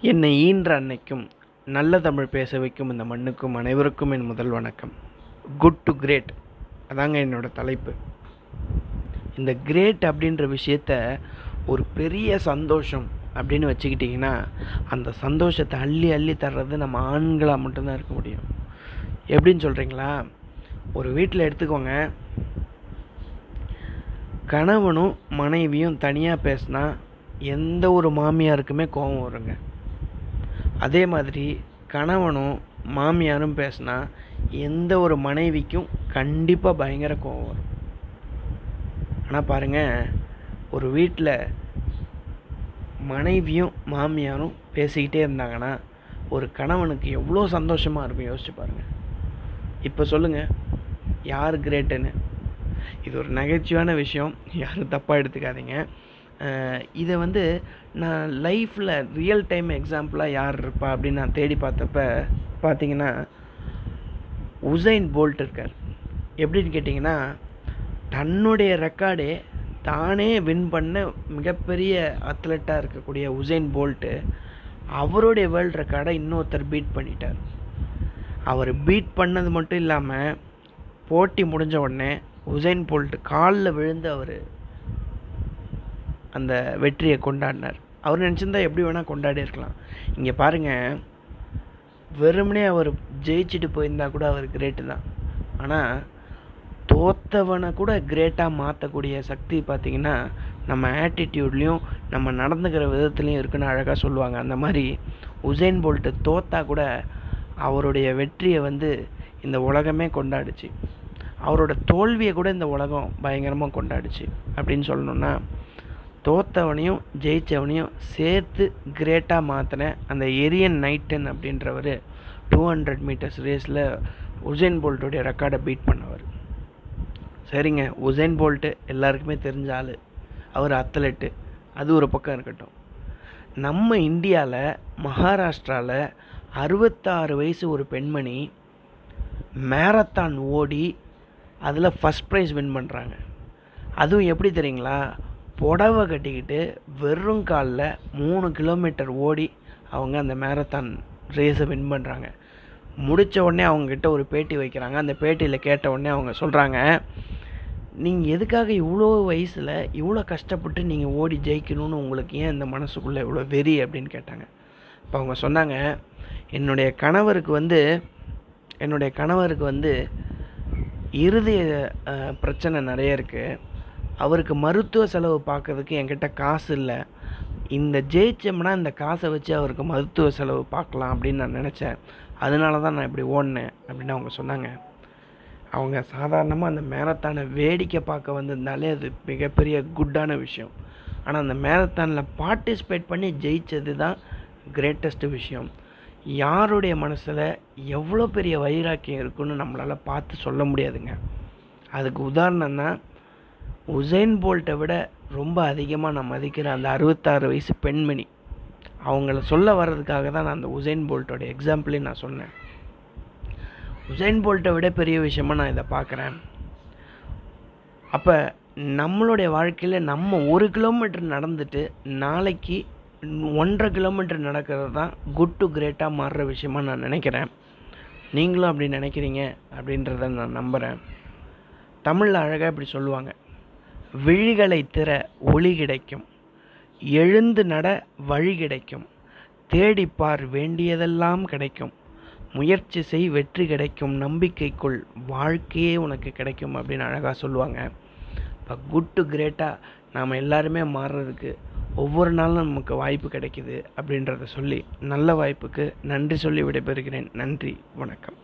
என்னை ஈன்ற அன்னைக்கும் நல்ல தமிழ் பேச வைக்கும் இந்த மண்ணுக்கும் அனைவருக்கும் என் முதல் வணக்கம். குட் டு கிரேட் அதாங்க என்னோடய தலைப்பு. இந்த கிரேட் அப்படின்ற விஷயத்த ஒரு பெரிய சந்தோஷம் அப்படின்னு வச்சுக்கிட்டிங்கன்னா அந்த சந்தோஷத்தை அள்ளி அள்ளி தர்றது நம்ம ஆண்களாக மட்டும்தான் இருக்க முடியும். எப்படின்னு சொல்கிறீங்களா ஒரு வீட்டில் எடுத்துக்கோங்க. கணவனும் மனைவியும் தனியாக பேசினா எந்த ஒரு மாமியாருக்குமே கோபம் வருங்க. அதே மாதிரி கணவனும் மாமியாரும் பேசினா எந்த ஒரு மனைவிக்கும் கண்டிப்பாக பயங்கர கோபம் வரும். ஆனால் பாருங்கள் ஒரு வீட்டில் மனைவியும் மாமியாரும் பேசிக்கிட்டே இருந்தாங்கன்னா ஒரு கணவனுக்கு எவ்வளோ சந்தோஷமாக இருக்கும் யோசிச்சு பாருங்கள் இப்போ சொல்லுங்கள் யார் கிரேட்டுன்னு இது ஒரு நகைச்சுவான விஷயம் யாரும் தப்பாக எடுத்துக்காதீங்க. இதை வந்து நான் லைஃப்பில் ரியல் டைம் எக்ஸாம்பிளாக யார் இருப்பா அப்படின்னு நான் தேடி பார்த்தப்ப பார்த்தீங்கன்னா உசைன் போல்ட் இருக்கார். எப்படின்னு கேட்டிங்கன்னா தன்னுடைய ரெக்கார்டே தானே வின் பண்ண மிகப்பெரிய அத்லெட்டாக இருக்கக்கூடிய உசைன் போல்ட்டு அவருடைய வேர்ல்டு ரெக்கார்டை இன்னொருத்தர் பீட் பண்ணிட்டார். அவர் பீட் பண்ணது மட்டும் இல்லாமல் போட்டி முடிஞ்ச உடனே உசைன் போல்ட் காலில் விழுந்து அவர் அந்த வெற்றியை கொண்டாடினார். அவர் நினச்சிருந்தா எப்படி வேணால் கொண்டாடி இருக்கலாம். இங்கே பாருங்கள் வெறுமனே அவர் ஜெயிச்சுட்டு போயிருந்தா கூட அவர் கிரேட்டு தான். ஆனால் தோத்தவனை கூட கிரேட்டாக மாற்றக்கூடிய சக்தி பார்த்திங்கன்னா நம்ம ஆட்டிடியூட்லேயும் நம்ம நடந்துக்கிற விதத்துலேயும் இருக்குன்னு அழகாக சொல்லுவாங்க. அந்த மாதிரி உசைன் போல்ட்டு தோத்தா கூட அவருடைய வெற்றியை வந்து இந்த உலகமே கொண்டாடுச்சு. அவரோட தோல்வியை கூட இந்த உலகம் பயங்கரமாக கொண்டாடுச்சு. அப்படின்னு சொல்லணுன்னா தோத்தவனையும் ஜெயித்தவனையும் சேர்த்து கிரேட்டாக மாற்றின அந்த எரியன் நைட்டன் அப்படின்றவர் டூ ஹண்ட்ரட் மீட்டர்ஸ் ரேஸில் உசைன் போல்ட்டுடைய ரெக்கார்டை பீட் பண்ணவர். சரிங்க உசைன் போல்ட்டு எல்லாருக்குமே தெரிஞ்ச ஆள். அவர் அத்லெட்டு அது ஒரு பக்கம் இருக்கட்டும். நம்ம இந்தியாவில் மகாராஷ்டிராவில் அறுபத்தாறு வயசு ஒரு பெண்மணி மேரத்தான் ஓடி அதில் ஃபஸ்ட் ப்ரைஸ் வின் பண்ணுறாங்க அதுவும் எப்படி தெரியுங்களா? புடவை கட்டிக்கிட்டு வெறும் காலில் மூணு கிலோமீட்டர் ஓடி அவங்க அந்த மேரத்தான் ரேஸை வின் பண்ணுறாங்க முடித்த உடனே அவங்கக்கிட்ட ஒரு பேட்டி வைக்கிறாங்க. அந்த பேட்டியில் கேட்ட உடனே அவங்க சொல்கிறாங்க நீங்கள் எதுக்காக இவ்வளோ வயசில் இவ்வளோ கஷ்டப்பட்டு நீங்கள் ஓடி ஜெயிக்கணும்னு உங்களுக்கு ஏன் இந்த மனசுக்குள்ளே இவ்வளோ வெறி? அப்படின்னு கேட்டாங்க. இப்போ அவங்க சொன்னாங்க என்னுடைய கணவருக்கு வந்து என்னுடைய கணவருக்கு வந்து இறுதி பிரச்சனை நிறைய இருக்குது அவருக்கு மருத்துவ செலவு பார்க்கறதுக்கு என்கிட்ட காசு இல்லை. இந்த ஜெயிச்சோம்னா இந்த காசை வச்சு அவருக்கு மருத்துவ செலவு பார்க்கலாம் அப்படின்னு நான் நினச்சேன். அதனால தான் நான் இப்படி ஓடினேன் அப்படின்னு அவங்க சொன்னாங்க. அவங்க சாதாரணமாக அந்த மேரத்தானை வேடிக்கை பார்க்க வந்திருந்தாலே அது மிகப்பெரிய குட்டான விஷயம். ஆனால் அந்த மேரத்தானில் பார்ட்டிசிபேட் பண்ணி ஜெயித்தது தான் கிரேட்டஸ்ட்டு விஷயம். யாருடைய மனசில் எவ்வளோ பெரிய வைராக்கியம் இருக்குன்னு நம்மளால் பார்த்து சொல்ல முடியாதுங்க. அதுக்கு உதாரணம் தான் உசைன் போல்ட்டை விட ரொம்ப அதிகமாக நான் மதிக்கிற அந்த அறுபத்தாறு வயசு பெண்மணி. அவங்கள சொல்ல வர்றதுக்காக தான் நான் அந்த உசைன் போல்ட்டோட எக்ஸாம்பிளையும் நான் சொன்னேன். உசைன் போல்ட்டை விட பெரிய விஷயமாக நான் இதை பார்க்குறேன். அப்போ நம்மளுடைய வாழ்க்கையில் நம்ம ஒரு கிலோமீட்டர் நடந்துட்டு நாளைக்கு ஒன்றரை கிலோமீட்டர் நடக்கிறது தான் குட் டு கிரேட்டாக மாறுற விஷயமா நான் நினைக்கிறேன். நீங்களும் அப்படி நினைக்கிறீங்க அப்படின்றத நான் நம்புகிறேன் தமிழில் அழகாக இப்படி சொல்லுவாங்க. விழிகளை திற ஒளி கிடைக்கும். எழுந்து நட வழி கிடைக்கும். தேடிப்பார் வேண்டியதெல்லாம் கிடைக்கும். முயற்சி செய் வெற்றி கிடைக்கும். நம்பிக்கைக்குள் வாழ்க்கையே உனக்கு கிடைக்கும் அப்படின்னு அழகாக சொல்லுவாங்க. இப்போ குட் டு கிரேட்டாக நாம் எல்லாருமே மாறுறதுக்கு ஒவ்வொரு நாளும் நமக்கு வாய்ப்பு கிடைக்குது அப்படின்றத சொல்லி நல்ல வாய்ப்புக்கு நன்றி சொல்லி விடைபெறுகிறேன். நன்றி வணக்கம்.